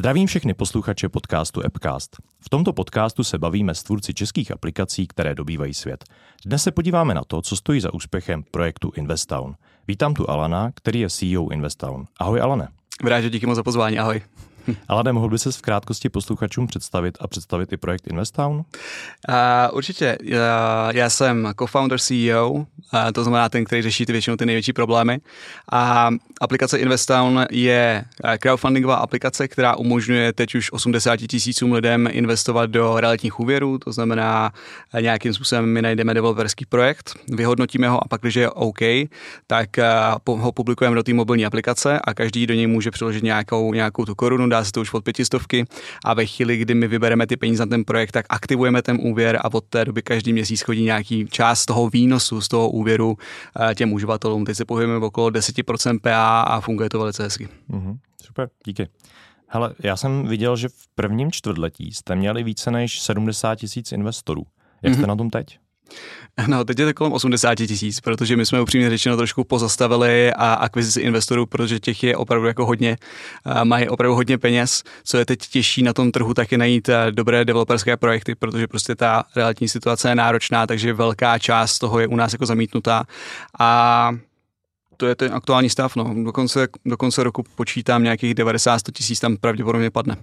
Zdravím všechny posluchače podcastu Appcast. V tomto podcastu se bavíme s tvůrci českých aplikací, které dobývají svět. Dnes se podíváme na to, co stojí za úspěchem projektu Investown. Vítám tu Alana, který je CEO Investown. Ahoj Alane. Vrážo, díky moc za pozvání, ahoj. Ale mohl by se v krátkosti posluchačům představit a představit i projekt Investown? Uh, určitě. Uh, já jsem co-founder CEO, uh, to znamená ten, který řeší ty většinou ty největší problémy. A aplikace Investown je crowdfundingová aplikace, která umožňuje teď už 80 tisícům lidem investovat do realitních úvěrů, to znamená nějakým způsobem my najdeme developerský projekt, vyhodnotíme ho a pak, když je OK, tak ho publikujeme do té mobilní aplikace a každý do něj může přiložit nějakou, nějakou tu korunu, dá se to už od pětistovky a ve chvíli, kdy my vybereme ty peníze na ten projekt, tak aktivujeme ten úvěr a od té doby každý měsíc chodí nějaký část toho výnosu z toho úvěru eh, těm uživatelům. Teď se pohybujeme okolo 10% PA a funguje to velice hezky. Mm-hmm. Super, díky. Hele, já jsem viděl, že v prvním čtvrtletí jste měli více než 70 tisíc investorů. Jak jste mm-hmm. na tom teď? No, teď je to kolem 80 tisíc, protože my jsme upřímně řečeno trošku pozastavili a akvizici investorů, protože těch je opravdu jako hodně, mají opravdu hodně peněz. Co je teď těžší na tom trhu, tak je najít eh, dobré developerské projekty, protože prostě ta realitní situace je náročná, takže velká část toho je u nás jako zamítnutá. A to je ten aktuální stav. No. Do, konce, do konce roku počítám nějakých 90 tisíc tam pravděpodobně padne.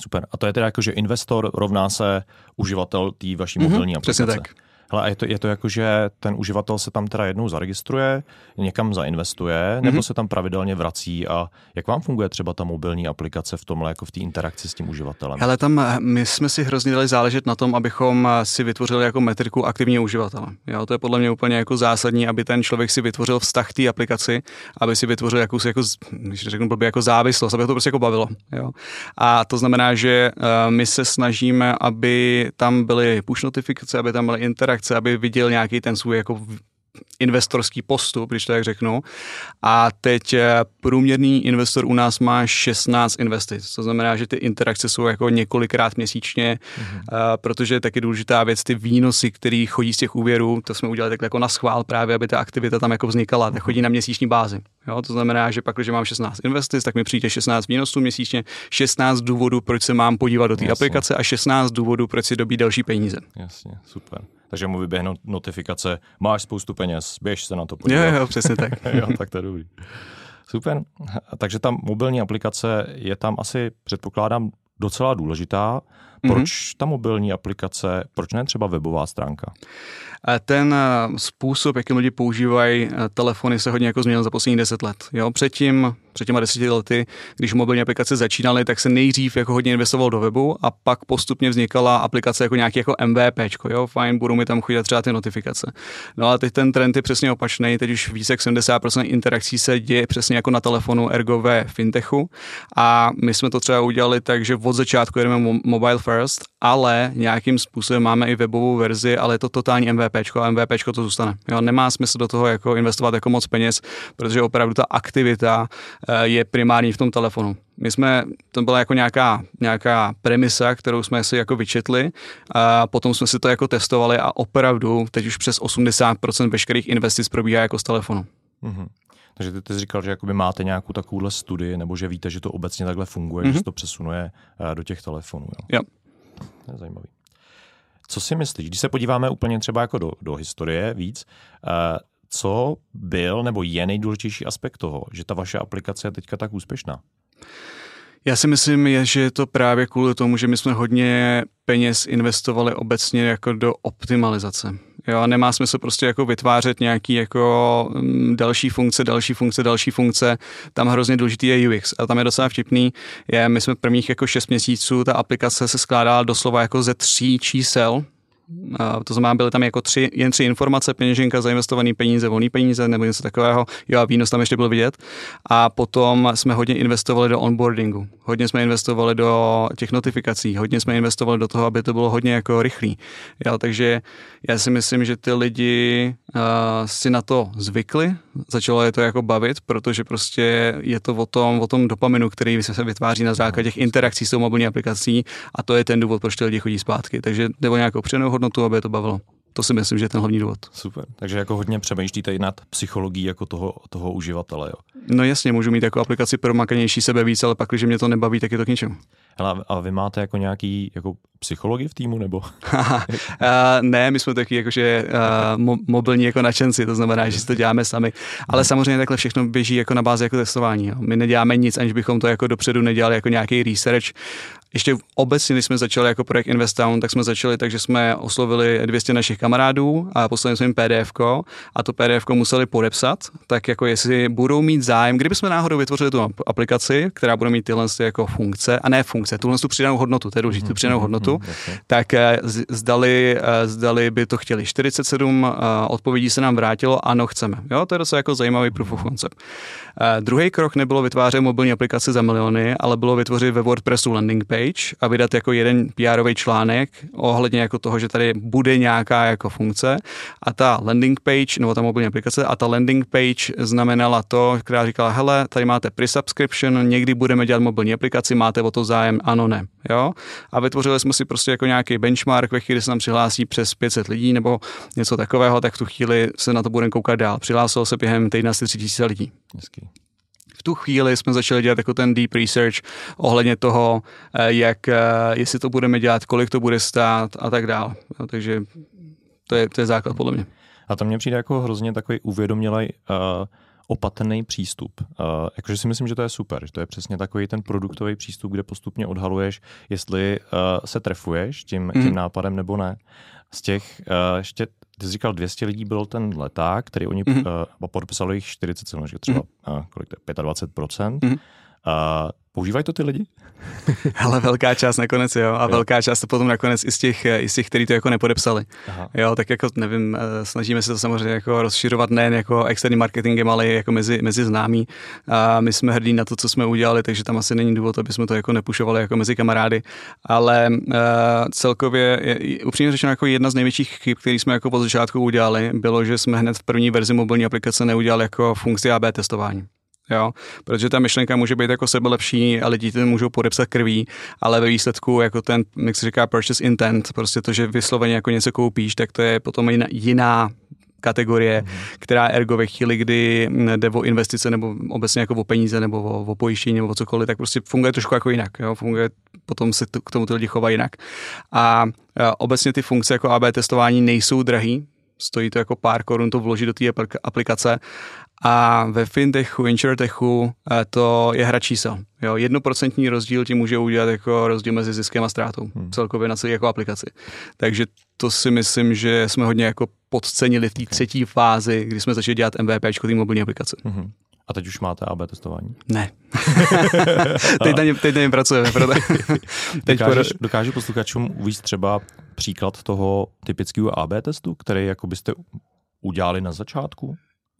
Super. A to je teda jako, že investor rovná se uživatel té vaší mm-hmm, mobilní aplikace. Přesně tak. Hele, a je to, je to jako, že ten uživatel se tam teda jednou zaregistruje, někam zainvestuje, mm-hmm. nebo se tam pravidelně vrací a jak vám funguje třeba ta mobilní aplikace v tomhle, jako v té interakci s tím uživatelem? Hele, tam eh, my jsme si hrozně dali záležet na tom, abychom eh, si vytvořili jako metriku aktivního uživatele. Jo, to je podle mě úplně jako zásadní, aby ten člověk si vytvořil vztah té aplikaci, aby si vytvořil jakousi, jako, když řeknu blbě, jako závislost, aby to prostě jako bavilo. Jo. A to znamená, že uh, my se snažíme, aby tam byly push notifikace, aby tam byly interakce, chce, aby viděl nějaký ten svůj jako investorský postup, když to tak řeknu. A teď eh, průměrný investor u nás má 16 investic. To znamená, že ty interakce jsou jako několikrát měsíčně, mm-hmm. protože je taky důležitá věc, ty výnosy, které chodí z těch úvěrů, to jsme udělali takhle jako na schvál právě, aby ta aktivita tam jako vznikala, tak chodí na měsíční bázi. Jo, to znamená, že pak, když mám 16 investic, tak mi přijde 16 výnosů měsíčně, 16 důvodů, proč se mám podívat do té aplikace a 16 důvodů, proč si dobít další peníze. Jasně, super takže mu vyběhne notifikace, máš spoustu peněz, běž se na to podívat. Jo, jo, přesně tak. jo, tak to je dobrý. Super. Takže ta mobilní aplikace je tam asi, předpokládám, docela důležitá. Proč mm-hmm. ta mobilní aplikace, proč ne třeba webová stránka? Ten eh, způsob, jakým lidi používají eh, telefony, se hodně jako změnil za poslední deset let. Jo, předtím před těma deseti lety, když mobilní aplikace začínaly, tak se nejdřív jako hodně investoval do webu a pak postupně vznikala aplikace jako nějaký jako MVP, jo, fajn, budou mi tam chodit třeba ty notifikace. No a teď ten trend je přesně opačný, teď už více jak 70% interakcí se děje přesně jako na telefonu, ergo ve fintechu a my jsme to třeba udělali tak, že od začátku jedeme mobile first, ale nějakým způsobem máme i webovou verzi, ale je to totální MVP a MVP to zůstane. Jo, nemá smysl do toho jako investovat jako moc peněz, protože opravdu ta aktivita Eh, je primární v tom telefonu. My jsme, to byla jako nějaká, nějaká premisa, kterou jsme si jako vyčetli a potom jsme si to jako testovali a opravdu teď už přes 80% veškerých investic probíhá jako z telefonu. Mm-hmm. Takže ty, ty jsi říkal, že jakoby máte nějakou takovouhle studii, nebo že víte, že to obecně takhle funguje, mm-hmm. že se to přesunuje eh, do těch telefonů. Jo. jo. To je zajímavý. Co si myslíš, když se podíváme úplně třeba jako do, do historie víc, uh, co byl nebo je nejdůležitější aspekt toho, že ta vaše aplikace je teďka tak úspěšná? Já si myslím, je, že je to právě kvůli tomu, že my jsme hodně peněz investovali obecně jako do optimalizace. Jo, nemá smysl prostě jako vytvářet nějaký jako mm, další funkce, další funkce, další funkce. Tam hrozně důležitý je UX a tam je docela vtipný. Je, my jsme prvních jako šest měsíců, ta aplikace se skládala doslova jako ze tří čísel, to znamená, byly tam jako tři, jen tři informace, peněženka, zainvestovaný peníze, volný peníze nebo něco takového. Jo, a výnos tam ještě byl vidět. A potom jsme hodně investovali do onboardingu. Hodně jsme investovali do těch notifikací, hodně jsme investovali do toho, aby to bylo hodně jako rychlý. Jo, takže já si myslím, že ty lidi uh, si na to zvykli, začalo je to jako bavit, protože prostě je to o tom, o tom dopaminu, který se vytváří na základě těch interakcí s tou mobilní aplikací a to je ten důvod, proč ty lidi chodí zpátky. Takže jde o nějakou přenou hodnotu, aby je to bavilo. To si myslím, že je ten hlavní důvod. Super. Takže jako hodně přemýšlíte i nad psychologií jako toho, toho uživatele. Jo? No jasně, můžu mít jako aplikaci promakanější sebe víc, ale pak, když mě to nebaví, tak je to k ničemu. Hele, a vy máte jako nějaký jako psychologii v týmu, nebo? uh, ne, my jsme taky jakože uh, mo- mobilní jako nadšenci, to znamená, že si to děláme sami. Ale samozřejmě takhle všechno běží jako na bázi jako testování. Jo. My neděláme nic, aniž bychom to jako dopředu nedělali jako nějaký research ještě obecně, když jsme začali jako projekt InvestDown, tak jsme začali tak, že jsme oslovili 200 našich kamarádů a poslali jsme jim PDF a to PDF museli podepsat, tak jako jestli budou mít zájem, kdybychom náhodou vytvořili tu aplikaci, která bude mít tyhle jako funkce, a ne funkce, tuhle tu přidanou hodnotu, to je důležité, tu přidanou mhm, hodnotu, mhm, tak eh, zdali, eh, zdali by to chtěli. 47 eh, odpovědí se nám vrátilo, ano, chceme. Jo, to je docela jako zajímavý proof of concept. Druhý krok nebylo vytvářet mobilní aplikaci za miliony, ale bylo vytvořit ve WordPressu landing page, page a vydat jako jeden pr článek ohledně jako toho, že tady bude nějaká jako funkce a ta landing page, nebo ta mobilní aplikace a ta landing page znamenala to, která říkala, hele, tady máte pre-subscription, někdy budeme dělat mobilní aplikaci, máte o to zájem, ano, ne. Jo? A vytvořili jsme si prostě jako nějaký benchmark, ve chvíli se nám přihlásí přes 500 lidí nebo něco takového, tak v tu chvíli se na to budeme koukat dál. Přihlásilo se během týdne asi 3000 lidí. Hezký v tu chvíli jsme začali dělat jako ten deep research ohledně toho, eh, jak, eh, jestli to budeme dělat, kolik to bude stát a tak dále. No, takže to je, to je základ podle mě. A to mně přijde jako hrozně takový uvědomělej uh, opatrný přístup. Uh, jakože si myslím, že to je super, že to je přesně takový ten produktový přístup, kde postupně odhaluješ, jestli uh, se trefuješ tím, tím mm. nápadem nebo ne. Z těch uh, ještě ty jsi říkal, 200 lidí byl ten leták, který oni mm-hmm. uh, podpisali jich 47, že třeba mm-hmm. uh, kolik to je, 25%. Mm-hmm. Uh, Používají to ty lidi? Ale velká část nakonec, jo. A jo. velká část to potom nakonec i z těch, i z těch kteří to jako nepodepsali. Aha. Jo, tak jako nevím, eh, snažíme se to samozřejmě jako rozšiřovat nejen jako externí marketingem, ale i jako mezi, mezi známí. A my jsme hrdí na to, co jsme udělali, takže tam asi není důvod, aby jsme to jako nepušovali jako mezi kamarády. Ale uh, celkově, je, upřímně řečeno, jako jedna z největších chyb, které jsme jako po začátku udělali, bylo, že jsme hned v první verzi mobilní aplikace neudělali jako funkci AB testování jo, protože ta myšlenka může být jako sebe lepší a lidi ten můžou podepsat krví, ale ve výsledku jako ten, jak se říká, purchase intent, prostě to, že vysloveně jako něco koupíš, tak to je potom jiná, jiná kategorie, mm. která ergo ve chvíli, kdy jde o investice nebo obecně jako o peníze nebo o, o pojištění nebo o cokoliv, tak prostě funguje trošku jako jinak. Jo? Funguje, potom se k tomu ty lidi chovají jinak. A, a obecně ty funkce jako AB testování nejsou drahý, stojí to jako pár korun to vložit do té aplikace a ve fintechu, insurtechu eh, to je hra čísel. Jo, jednoprocentní rozdíl ti může udělat jako rozdíl mezi ziskem a ztrátou. Hmm. Celkově na celý jako aplikaci. Takže to si myslím, že jsme hodně jako podcenili v té třetí fázi, kdy jsme začali dělat MVP té mobilní aplikace. Hmm. A teď už máte AB testování? Ne. teď, na něm, teď na něm pracujeme. Proto... teď dokážeš, pro... dokážu posluchačům uvíct třeba příklad toho typického AB testu, který jako byste udělali na začátku?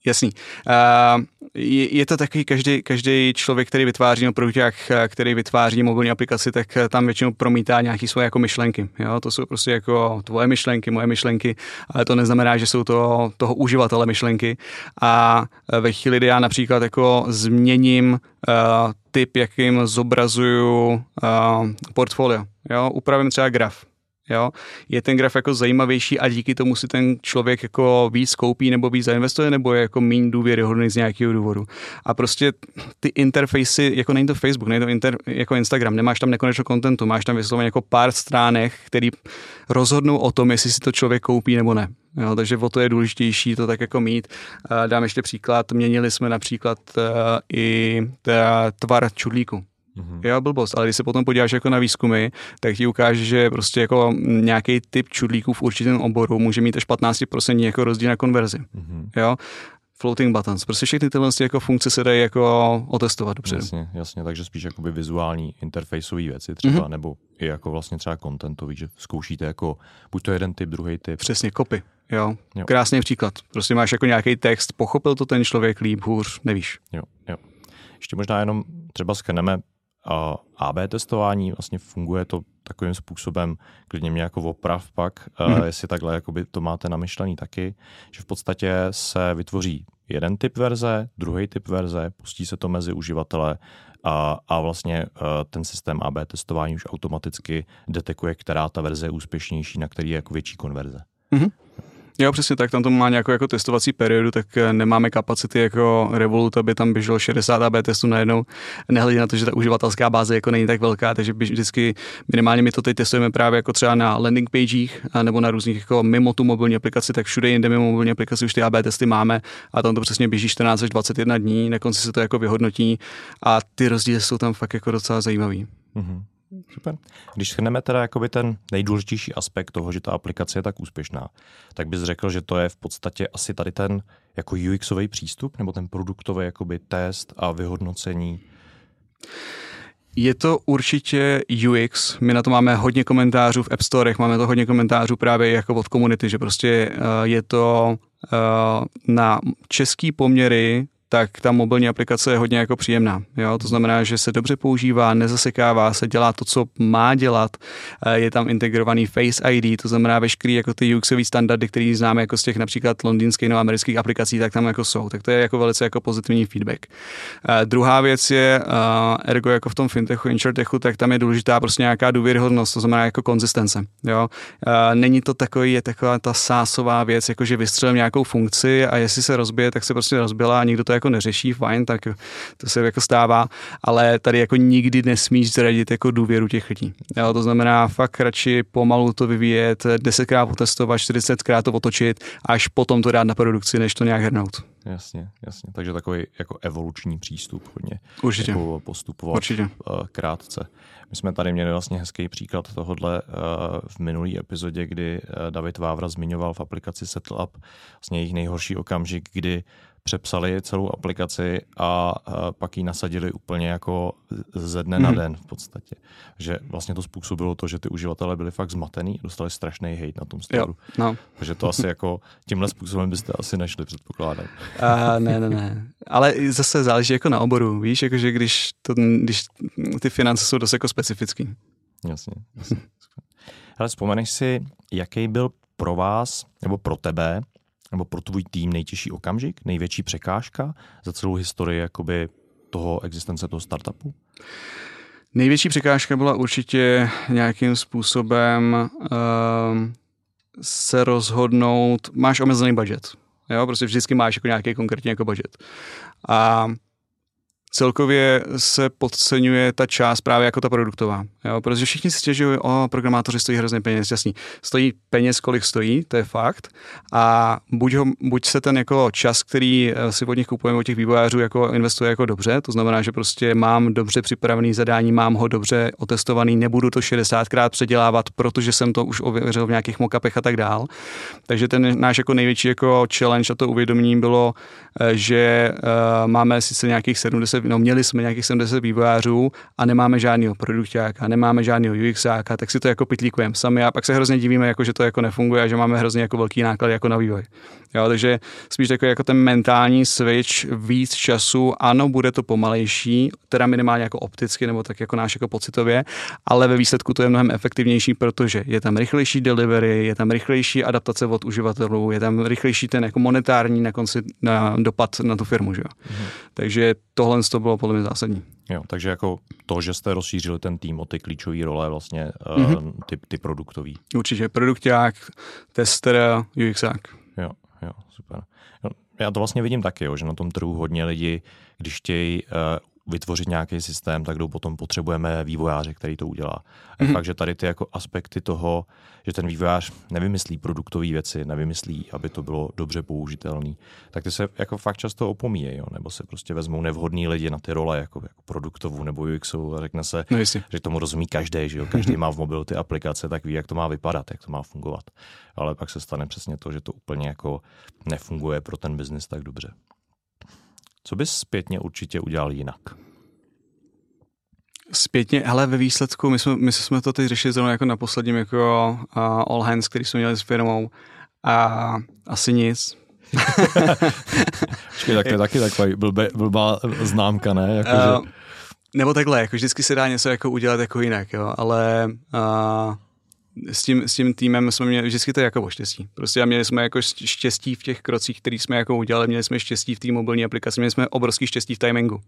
Jasný. Uh, je, je to takový každý, každý člověk, který vytváří no produkták, který vytváří mobilní aplikaci, tak tam většinou promítá nějaké svoje jako myšlenky. Jo? To jsou prostě jako tvoje myšlenky, moje myšlenky, ale to neznamená, že jsou to toho uživatele myšlenky. A ve chvíli, kdy já například jako změním uh, typ, jakým zobrazuju uh, portfolio, jo? upravím třeba graf, Jo? Je ten graf jako zajímavější a díky tomu si ten člověk jako víc koupí nebo víc zainvestuje, nebo je jako méně důvěryhodný z nějakého důvodu. A prostě ty interfejsy, jako není to Facebook, není to inter, jako Instagram, nemáš tam nekonečno kontentu, máš tam vysloveně jako pár stránek, který rozhodnou o tom, jestli si to člověk koupí nebo ne. Jo, takže o to je důležitější to tak jako mít. Dám ještě příklad, měnili jsme například uh, i tvar čudlíku. Mm-hmm. Jo, blbost, ale když se potom podíváš jako na výzkumy, tak ti ukáže, že prostě jako nějaký typ čudlíků v určitém oboru může mít až 15% jako rozdíl na konverzi. Mm-hmm. Jo, floating buttons. Prostě všechny tyhle jako funkce se dají jako otestovat dobře. Jasně, jasně, takže spíš jakoby vizuální interfaceové věci třeba, mm-hmm. nebo i jako vlastně třeba contentový, že zkoušíte jako buď to jeden typ, druhý typ. Přesně, kopy. Jo. jo. Krásný příklad. Prostě máš jako nějaký text, pochopil to ten člověk líp, hůř, nevíš. Jo, jo. Ještě možná jenom třeba schrneme AB testování, vlastně funguje to takovým způsobem, klidně mě jako oprav pak, mm-hmm. jestli takhle jakoby to máte namyšlený taky, že v podstatě se vytvoří jeden typ verze, druhý typ verze, pustí se to mezi uživatele a, a vlastně uh, ten systém AB testování už automaticky detekuje, která ta verze je úspěšnější, na který je jako větší konverze. Mm-hmm. Jo, přesně tak, tam to má nějakou jako testovací periodu, tak eh, nemáme kapacity jako Revolut, aby tam běželo 60 AB testů najednou, nehledě na to, že ta uživatelská báze jako není tak velká, takže vždycky minimálně my to teď testujeme právě jako třeba na landing pagech nebo na různých jako mimo tu mobilní aplikaci, tak všude jinde mimo mobilní aplikaci už ty AB testy máme a tam to přesně běží 14 až 21 dní, na konci se to jako vyhodnotí a ty rozdíly jsou tam fakt jako docela zajímavý. Mm-hmm. Super. Když shrneme teda jakoby ten nejdůležitější aspekt toho, že ta aplikace je tak úspěšná, tak bys řekl, že to je v podstatě asi tady ten jako UXový přístup, nebo ten produktový jakoby test a vyhodnocení? Je to určitě UX. My na to máme hodně komentářů v App Storech, máme to hodně komentářů právě jako od komunity, že prostě uh, je to uh, na český poměry tak ta mobilní aplikace je hodně jako příjemná. Jo? To znamená, že se dobře používá, nezasekává se, dělá to, co má dělat. Eh, je tam integrovaný Face ID, to znamená veškerý jako ty UXový standardy, které známe jako z těch například londýnských nebo amerických aplikací, tak tam jako jsou. Tak to je jako velice jako pozitivní feedback. Uh, druhá věc je, uh, ergo jako v tom fintechu, insurtechu, tak tam je důležitá prostě nějaká důvěryhodnost, to znamená jako konzistence. Jo? Uh, není to takový, je taková ta sásová věc, jako že vystřelím nějakou funkci a jestli se rozbije, tak se prostě rozbila a nikdo to jako neřeší, fajn, tak to se jako stává, ale tady jako nikdy nesmíš zradit jako důvěru těch lidí. Jo, to znamená fakt radši pomalu to vyvíjet, desetkrát potestovat, 40krát to otočit, až potom to dát na produkci, než to nějak hrnout. Jasně, jasně. Takže takový jako evoluční přístup hodně Určitě. Jako postupovat Určitě. Eh, krátce. My jsme tady měli vlastně hezký příklad tohohle eh, v minulý epizodě, kdy eh, David Vávra zmiňoval v aplikaci SettleUp vlastně jejich nejhorší okamžik, kdy přepsali celou aplikaci a pak ji nasadili úplně jako ze dne na mhm. den v podstatě. Že vlastně to způsobilo to, že ty uživatelé byli fakt zmatený, dostali strašný hate na tom storu. no. Takže to asi jako tímhle způsobem byste asi nešli, předpokládám. Uh, ne, ne, ne. Ale zase záleží jako na oboru, víš, jakože když, to, když ty finance jsou dost jako specifický. Jasně, jasně. Ale vzpomeneš si, jaký byl pro vás nebo pro tebe nebo pro tvůj tým nejtěžší okamžik, největší překážka za celou historii jakoby toho existence toho startupu? Největší překážka byla určitě nějakým způsobem uh, se rozhodnout, máš omezený budget. Jo, prostě vždycky máš jako nějaký konkrétní jako budget. A celkově se podceňuje ta část právě jako ta produktová. Jo? Protože všichni si stěžují, o programátoři stojí hrozně peněz, jasný. Stojí peněz, kolik stojí, to je fakt. A buď, ho, buď se ten jako čas, který eh, si od nich kupujeme, od těch vývojářů, jako investuje jako dobře, to znamená, že prostě mám dobře připravený zadání, mám ho dobře otestovaný, nebudu to 60krát předělávat, protože jsem to už ověřil v nějakých mockupech a tak dál. Takže ten náš jako největší jako challenge a to uvědomění bylo, eh, že uh, máme sice nějakých 70 no měli jsme nějakých 70 vývojářů a nemáme žádného produktáka, nemáme žádného UXáka, tak si to jako pitlíkujeme sami a pak se hrozně divíme, jako, že to jako nefunguje a že máme hrozně jako velký náklad jako na vývoj. Jo, takže spíš takový jako ten mentální switch, víc času, ano, bude to pomalejší, teda minimálně jako opticky nebo tak jako náš jako pocitově, ale ve výsledku to je mnohem efektivnější, protože je tam rychlejší delivery, je tam rychlejší adaptace od uživatelů, je tam rychlejší ten jako monetární na konci na dopad na tu firmu. Že? Mm-hmm. Takže tohle to bylo podle mě zásadní. Jo, takže jako to, že jste rozšířili ten tým o ty klíčové role, vlastně mm-hmm. ty, ty produktový. Určitě, produkták, tester, UXák. Jo, jo, super. Já to vlastně vidím taky, jo, že na tom trhu hodně lidi, když chtějí uh, vytvořit nějaký systém, tak potom potřebujeme vývojáře, který to udělá. A mm-hmm. fakt, že tady ty jako aspekty toho, že ten vývojář nevymyslí produktové věci, nevymyslí, aby to bylo dobře použitelné, tak ty se jako fakt často opomíjejí, jo? nebo se prostě vezmou nevhodní lidi na ty role, jako, jako produktovou nebo UXovou a řekne se, no že tomu rozumí každý, že jo? každý má v mobilu ty aplikace, tak ví, jak to má vypadat, jak to má fungovat. Ale pak se stane přesně to, že to úplně jako nefunguje pro ten biznis tak dobře. Co bys zpětně určitě udělal jinak? Zpětně, hele, ve výsledku, my jsme, my jsme to teď řešili zrovna jako na posledním jako uh, All Hands, který jsme měli s firmou a asi nic. Počkej, tak to je taky takový blbá, blbá známka, ne? Jako, uh, že... Nebo takhle, jako vždycky se dá něco jako udělat jako jinak, jo, ale uh, s tím, s tím týmem jsme měli vždycky to jako o štěstí. Prostě a měli jsme jako štěstí v těch krocích, které jsme jako udělali, měli jsme štěstí v té mobilní aplikaci, měli jsme obrovský štěstí v timingu.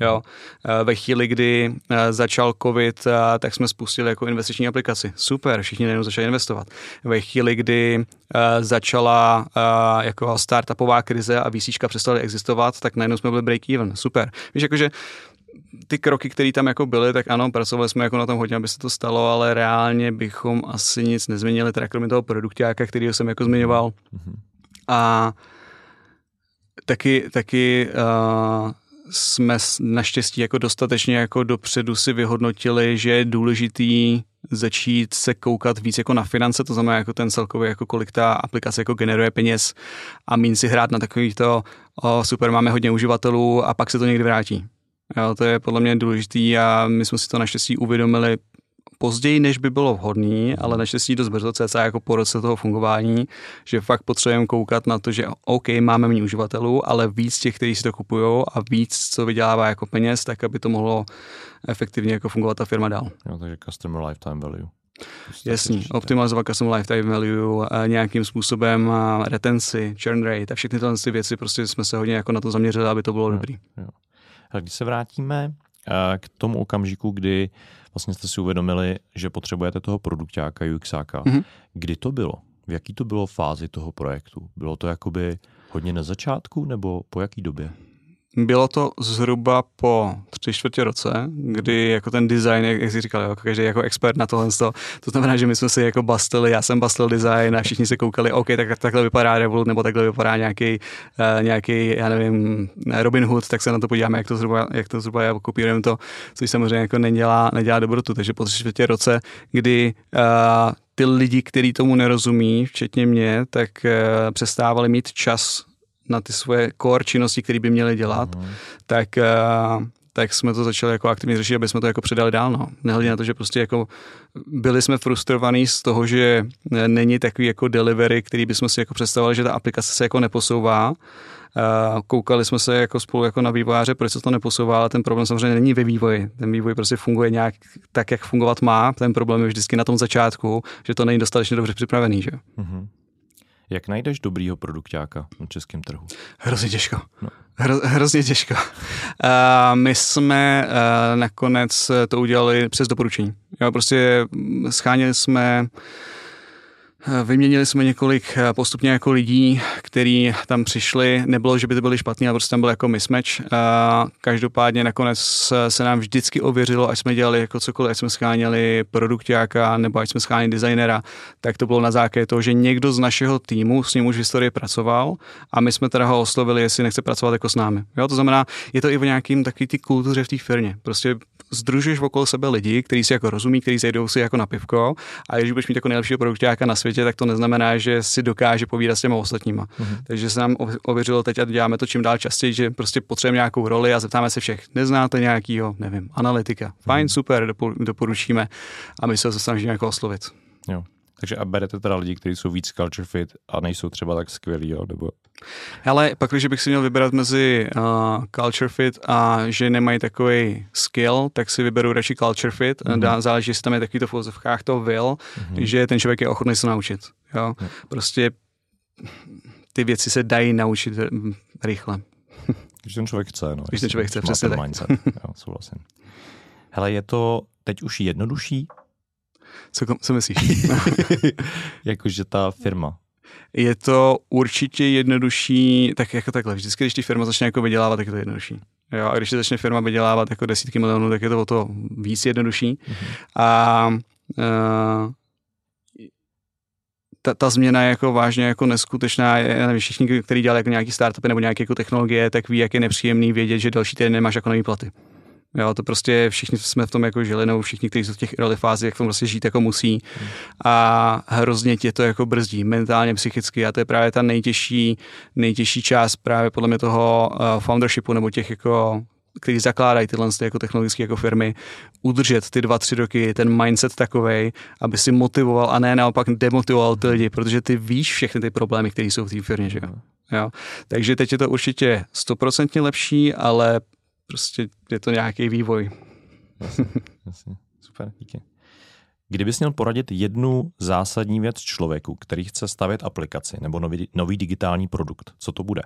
Jo. Eh, ve chvíli, kdy eh, začal covid, eh, tak jsme spustili jako investiční aplikaci. Super, všichni najednou začali investovat. Ve chvíli, kdy začala jako startupová krize a VC přestaly existovat, tak najednou jsme byli break even. Super. Víš, jakože ty kroky, které tam jako byly, tak ano, pracovali jsme jako na tom hodně, aby se to stalo, ale reálně bychom asi nic nezměnili, teda kromě toho produktáka, který jsem jako zmiňoval. Mm-hmm. A taky, taky uh, jsme naštěstí jako dostatečně jako dopředu si vyhodnotili, že je důležitý začít se koukat víc jako na finance, to znamená jako ten celkový, jako kolik ta aplikace jako generuje peněz a mín si hrát na takový to, o, super, máme hodně uživatelů a pak se to někdy vrátí. Jo, to je podle mě důležitý a my jsme si to naštěstí uvědomili později, než by bylo vhodný, ale naštěstí dost brzo, cca jako po roce toho fungování, že fakt potřebujeme koukat na to, že OK, máme méně uživatelů, ale víc těch, kteří si to kupují a víc, co vydělává jako peněz, tak aby to mohlo efektivně jako fungovat ta firma dál. Jo, takže customer lifetime value. Jasný, optimalizovat customer lifetime value nějakým způsobem retenci, churn rate a všechny tyhle věci, prostě jsme se hodně jako na to zaměřili, aby to bylo jo, dobrý. Jo. Když se vrátíme eh, k tomu okamžiku, kdy vlastně jste si uvědomili, že potřebujete toho produktáka UXáka. Mm-hmm. Kdy to bylo? V jaký to bylo fázi toho projektu? Bylo to jakoby hodně na začátku nebo po jaký době? Bylo to zhruba po tři čtvrtě roce, kdy jako ten design, jak jsi říkal, jako každý jako expert na tohle, to znamená, že my jsme si jako bastili, já jsem bastil design a všichni se koukali, OK, tak takhle vypadá Revolut, nebo takhle vypadá nějaký, uh, nějaký, já nevím, Robin Hood, tak se na to podíváme, jak to zhruba, jak to zhruba já kopírujeme to, což samozřejmě jako nedělá, nedělá dobrotu, takže po tři čtvrtě roce, kdy uh, ty lidi, kteří tomu nerozumí, včetně mě, tak uh, přestávali mít čas na ty svoje core činnosti, které by měli dělat, uh-huh. tak, uh, tak jsme to začali jako aktivně řešit, aby jsme to jako předali dál. No. Nehledě na to, že prostě jako byli jsme frustrovaní z toho, že není takový jako delivery, který bychom si jako představovali, že ta aplikace se jako neposouvá. Uh, koukali jsme se jako spolu jako na vývojáře, proč se to neposouvá, ale ten problém samozřejmě není ve vývoji. Ten vývoj prostě funguje nějak tak, jak fungovat má. Ten problém je vždycky na tom začátku, že to není dostatečně dobře připravený. Že? Uh-huh. Jak najdeš dobrýho produktáka na českém trhu? Hrozně těžko. No. Hro, hrozně těžko. Uh, my jsme uh, nakonec to udělali přes doporučení. Jo, prostě schánili jsme Vyměnili jsme několik eh, postupně jako lidí, kteří tam přišli. Nebylo, že by to byli špatní, ale prostě tam byl jako mismatch. Každopádně nakonec se nám vždycky ověřilo, ať jsme dělali jako cokoliv, ať jsme scháněli produktáka nebo ať jsme scháněli designera, tak to bylo na základě toho, že někdo z našeho týmu s ním už v historii pracoval a my jsme teda ho oslovili, jestli nechce pracovat jako s námi. Jo, to znamená, je to i v nějakým takový ty kultuře v té firmě. Prostě združuješ okolo sebe lidi, kteří si jako rozumí, kteří sejdou si jako na pivko a když budeš mít jako nejlepšího produktáka na světě, tak to neznamená, že si dokáže povídat s těma ostatníma. Uh-huh. Takže se nám ověřilo teď a děláme to čím dál častěji, že prostě potřebujeme nějakou roli a zeptáme se všech. Neznáte nějakýho, nevím, analytika. Fajn, uh-huh. super, doporučíme a my se zase snažíme jako oslovit. Jo. Takže a berete teda lidi, kteří jsou víc culture fit a nejsou třeba tak skvělí, jo? nebo... Ale pak, když bych si měl vybrat mezi uh, culture fit a že nemají takový skill, tak si vyberu radši culture fit. Mm-hmm. Záleží, jestli tam je takový to v úzovkách to will, mm-hmm. že ten člověk je ochotný se naučit. Jo? Mm. Prostě ty věci se dají naučit rychle. Když ten člověk chce. No, když ten člověk chce, přesně tak. Mindset. jo, souhlasím. Hele, je to teď už jednodušší co, co myslíš? Jakože ta firma. Je to určitě jednodušší, tak jako takhle, vždycky, když ty firma začne jako vydělávat, tak je to jednodušší. Jo, a když se začne firma vydělávat jako desítky milionů, tak je to o to víc jednodušší. Mm-hmm. A uh, ta, ta změna je jako vážně jako neskutečná. Já nevím, všichni, kteří dělají jako nějaký startupy nebo nějaké jako technologie, tak ví, jak je nepříjemný vědět, že další týden nemáš jako nový platy. Jo, to prostě všichni jsme v tom jako žili, nebo všichni, kteří jsou v těch early fázi, jak v tom prostě žít jako musí. Hmm. A hrozně tě to jako brzdí, mentálně, psychicky. A to je právě ta nejtěžší, nejtěžší část právě podle mě toho uh, foundershipu, nebo těch jako který zakládají tyhle jako technologické jako firmy, udržet ty dva, tři roky ten mindset takový, aby si motivoval a ne naopak demotivoval ty lidi, protože ty víš všechny ty problémy, které jsou v té firmě. Že jo? Jo? Takže teď je to určitě stoprocentně lepší, ale prostě je to nějaký vývoj. Jasně, jasně. Super, díky. Kdybys měl poradit jednu zásadní věc člověku, který chce stavět aplikaci nebo nový, nový digitální produkt, co to bude?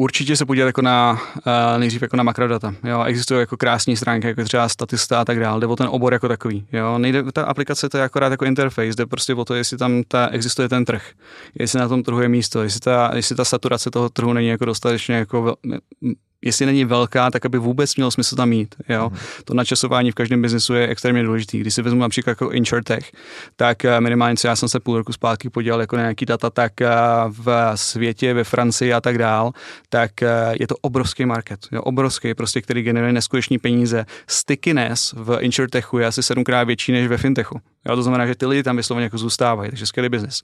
Určitě se podívat jako na, uh, nejdřív jako na makrodata. Jo, existují jako krásné stránky, jako třeba statista a tak dále, jde o ten obor jako takový. Jo, nejde, ta aplikace to je akorát jako interface, jde prostě o to, jestli tam ta, existuje ten trh, jestli na tom trhu je místo, jestli ta, jestli ta saturace toho trhu není jako dostatečně jako jestli není velká, tak aby vůbec mělo smysl tam mít. Jo? Mm. To načasování v každém biznesu je extrémně důležitý. Když si vezmu například jako InsurTech, tak eh, minimálně, já jsem se půl roku zpátky podíval jako na nějaký data, tak eh, v světě, ve Francii a tak dál, tak eh, je to obrovský market. Jo? Obrovský, prostě, který generuje neskutečný peníze. Stickiness v InsurTechu je asi sedmkrát větší než ve FinTechu. Jo? To znamená, že ty lidi tam vysloveně jako zůstávají, takže skvělý biznis.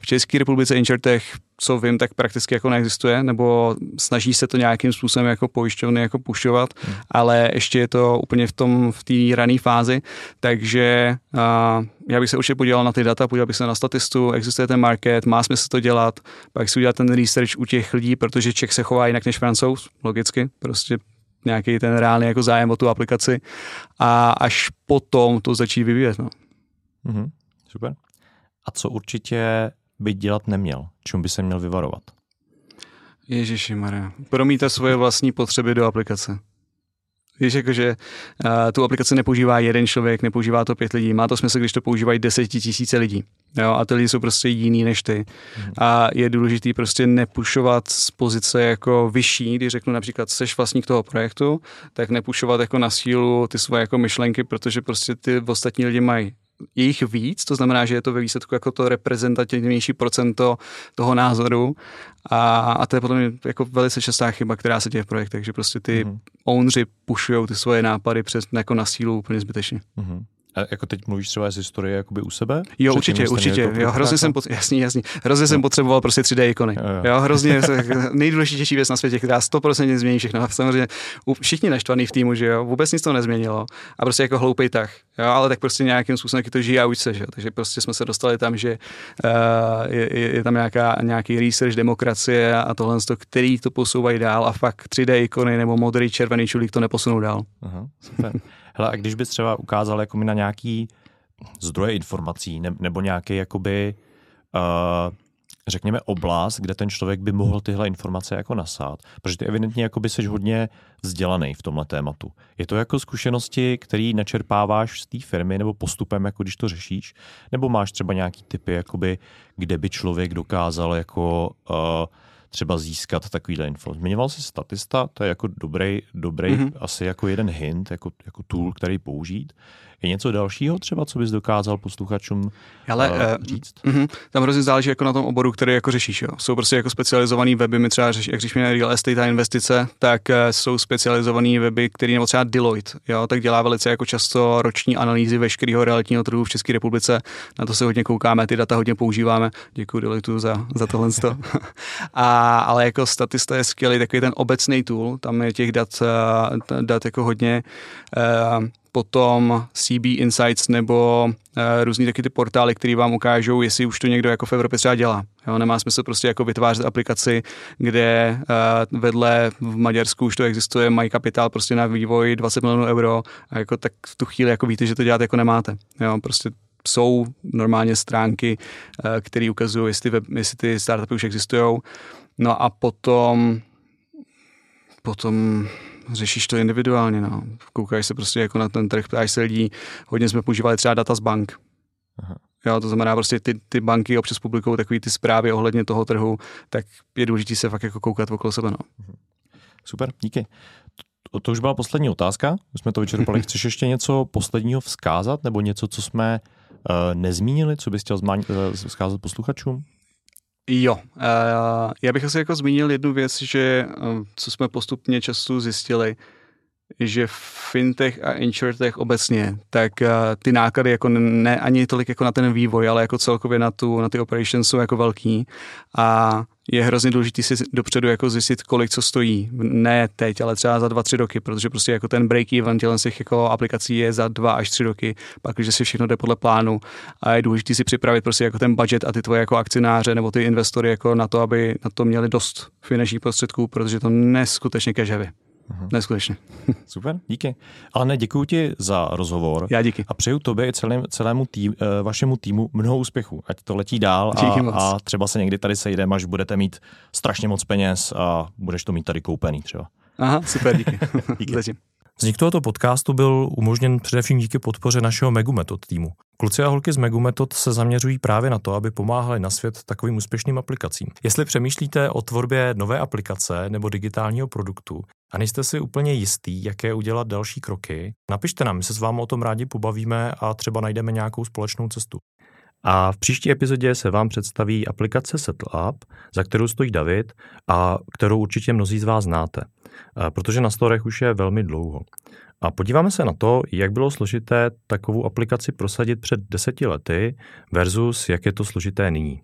V České republice InsurTech co vím, tak prakticky jako neexistuje, nebo snaží se to nějakým způsobem jako pojišťovny jako pušovat, hmm. ale ještě je to úplně v tom, v té rané fázi, takže uh, já bych se určitě podíval na ty data, podíval bych se na statistu, existuje ten market, má smysl to dělat, pak si udělat ten research u těch lidí, protože Čech se chová jinak než Francouz, logicky, prostě nějaký ten reálný jako zájem o tu aplikaci a až potom to začít vyvíjet. No. Mm-hmm, super. A co určitě by dělat neměl? Čemu by se měl vyvarovat? Ježiši Maria. Promítat svoje vlastní potřeby do aplikace. Víš, jakože uh, tu aplikaci nepoužívá jeden člověk, nepoužívá to pět lidí. Má to smysl, když to používají desetitisíce lidí. Jo, a ty lidi jsou prostě jiný než ty. Mm. A je důležitý prostě nepušovat z pozice jako vyšší, když řeknu například, seš vlastník toho projektu, tak nepušovat jako na sílu ty svoje jako myšlenky, protože prostě ty ostatní lidi mají je jich víc, to znamená, že je to ve výsledku jako to reprezentativnější procento toho názoru a, a to je potom jako velice častá chyba, která se děje v projektech, že prostě ty mm-hmm. ownři pušují ty svoje nápady přes jako na sílu úplně zbytečně. Mm-hmm. A jako teď mluvíš třeba z historie jakoby u sebe? Jo, určitě, určitě. Jako jo, hrozně jsem, pot, jasný, jasný. Hrozně no. jsem potřeboval prostě 3D ikony. Jo, jo. jo hrozně nejdůležitější věc na světě, která 100% změní všechno. A samozřejmě všichni naštvaný v týmu, že jo, vůbec nic to nezměnilo. A prostě jako hloupej tak. Jo, ale tak prostě nějakým způsobem to žije a už se, že jo. Takže prostě jsme se dostali tam, že uh, je, je, tam nějaká, nějaký research demokracie a tohle, který to posouvají dál a fakt 3D ikony nebo modrý, červený čulík to neposunou dál. Aha, super. Hele, a když bys třeba ukázal jako mi na nějaký zdroje informací ne, nebo nějaký jakoby uh, řekněme oblast, kde ten člověk by mohl tyhle informace jako nasát, protože ty evidentně jako by seš hodně vzdělaný v tomhle tématu. Je to jako zkušenosti, které načerpáváš z té firmy nebo postupem, jako když to řešíš, nebo máš třeba nějaký typy, jakoby, kde by člověk dokázal jako uh, třeba získat takovýhle info. Zmiňoval jsi statista, to je jako dobrý, dobrý mm-hmm. asi jako jeden hint, jako, jako tool, který použít. Je něco dalšího třeba, co bys dokázal posluchačům Ale, uh, říct? Uh, uh, tam hrozně záleží jako na tom oboru, který jako řešíš. Jo. Jsou prostě jako specializovaný weby, my třeba, řeší, jak řešíme real estate a investice, tak uh, jsou specializované weby, které nebo třeba Deloitte, jo, tak dělá velice jako často roční analýzy veškerého realitního trhu v České republice. Na to se hodně koukáme, ty data hodně používáme. Děkuji Deloitte za, za tohle. a, ale jako statista je skvělý takový ten obecný tool, tam je těch dat, dat jako hodně. Uh, potom CB Insights nebo uh, různý taky ty portály, které vám ukážou, jestli už to někdo jako v Evropě třeba dělá. Jo, nemá smysl prostě jako vytvářet aplikaci, kde uh, vedle v Maďarsku už to existuje, mají kapitál prostě na vývoj 20 milionů euro a jako tak v tu chvíli jako víte, že to dělat jako nemáte. Jo, prostě jsou normálně stránky, uh, které ukazují, jestli, web, jestli ty startupy už existují. No a potom potom řešíš to individuálně, no. Koukáš se prostě jako na ten trh, ptáš se lidí, hodně jsme používali třeba data z bank. Aha. Jo, to znamená prostě ty, ty banky občas publikují takové ty zprávy ohledně toho trhu, tak je důležité se fakt jako koukat okolo sebe, no. Mhm. Super, díky. To, to už byla poslední otázka, už jsme to vyčerpali. Chceš ještě něco posledního vzkázat, nebo něco, co jsme uh, nezmínili, co bys chtěl zmán, uh, vzkázat posluchačům? Jo, uh, já bych asi jako zmínil jednu věc, že uh, co jsme postupně často zjistili, že fintech a insurtech obecně, tak uh, ty náklady jako ne ani tolik jako na ten vývoj, ale jako celkově na, tu, na ty operations jsou jako velký. A je hrozně důležité si dopředu jako zjistit, kolik co stojí. Ne teď, ale třeba za dva, tři roky, protože prostě jako ten break-even těch jako aplikací je za dva až tři roky, pak když si všechno jde podle plánu. A je důležité si připravit prostě jako ten budget a ty tvoje jako akcionáře nebo ty investory jako na to, aby na to měli dost finančních prostředků, protože to neskutečně cash Aha. Neskutečně. Super, díky. Ale ne, děkuji ti za rozhovor. Já díky. A přeju tobě i celém, celému tým, eh, vašemu týmu mnoho úspěchů. Ať to letí dál a, a třeba se někdy tady sejdeme, až budete mít strašně moc peněz a budeš to mít tady koupený třeba. Aha, super, díky. díky. Zatím. Vznik tohoto podcastu byl umožněn především díky podpoře našeho Megumetod týmu. Kluci a holky z Megumetod se zaměřují právě na to, aby pomáhali na svět takovým úspěšným aplikacím. Jestli přemýšlíte o tvorbě nové aplikace nebo digitálního produktu a nejste si úplně jistý, jaké udělat další kroky, napište nám, my se s vámi o tom rádi pobavíme a třeba najdeme nějakou společnou cestu. A v příští epizodě se vám představí aplikace SettleUp, za kterou stojí David a kterou určitě mnozí z vás znáte, protože na storech už je velmi dlouho. A podíváme se na to, jak bylo složité takovou aplikaci prosadit před deseti lety versus jak je to složité nyní.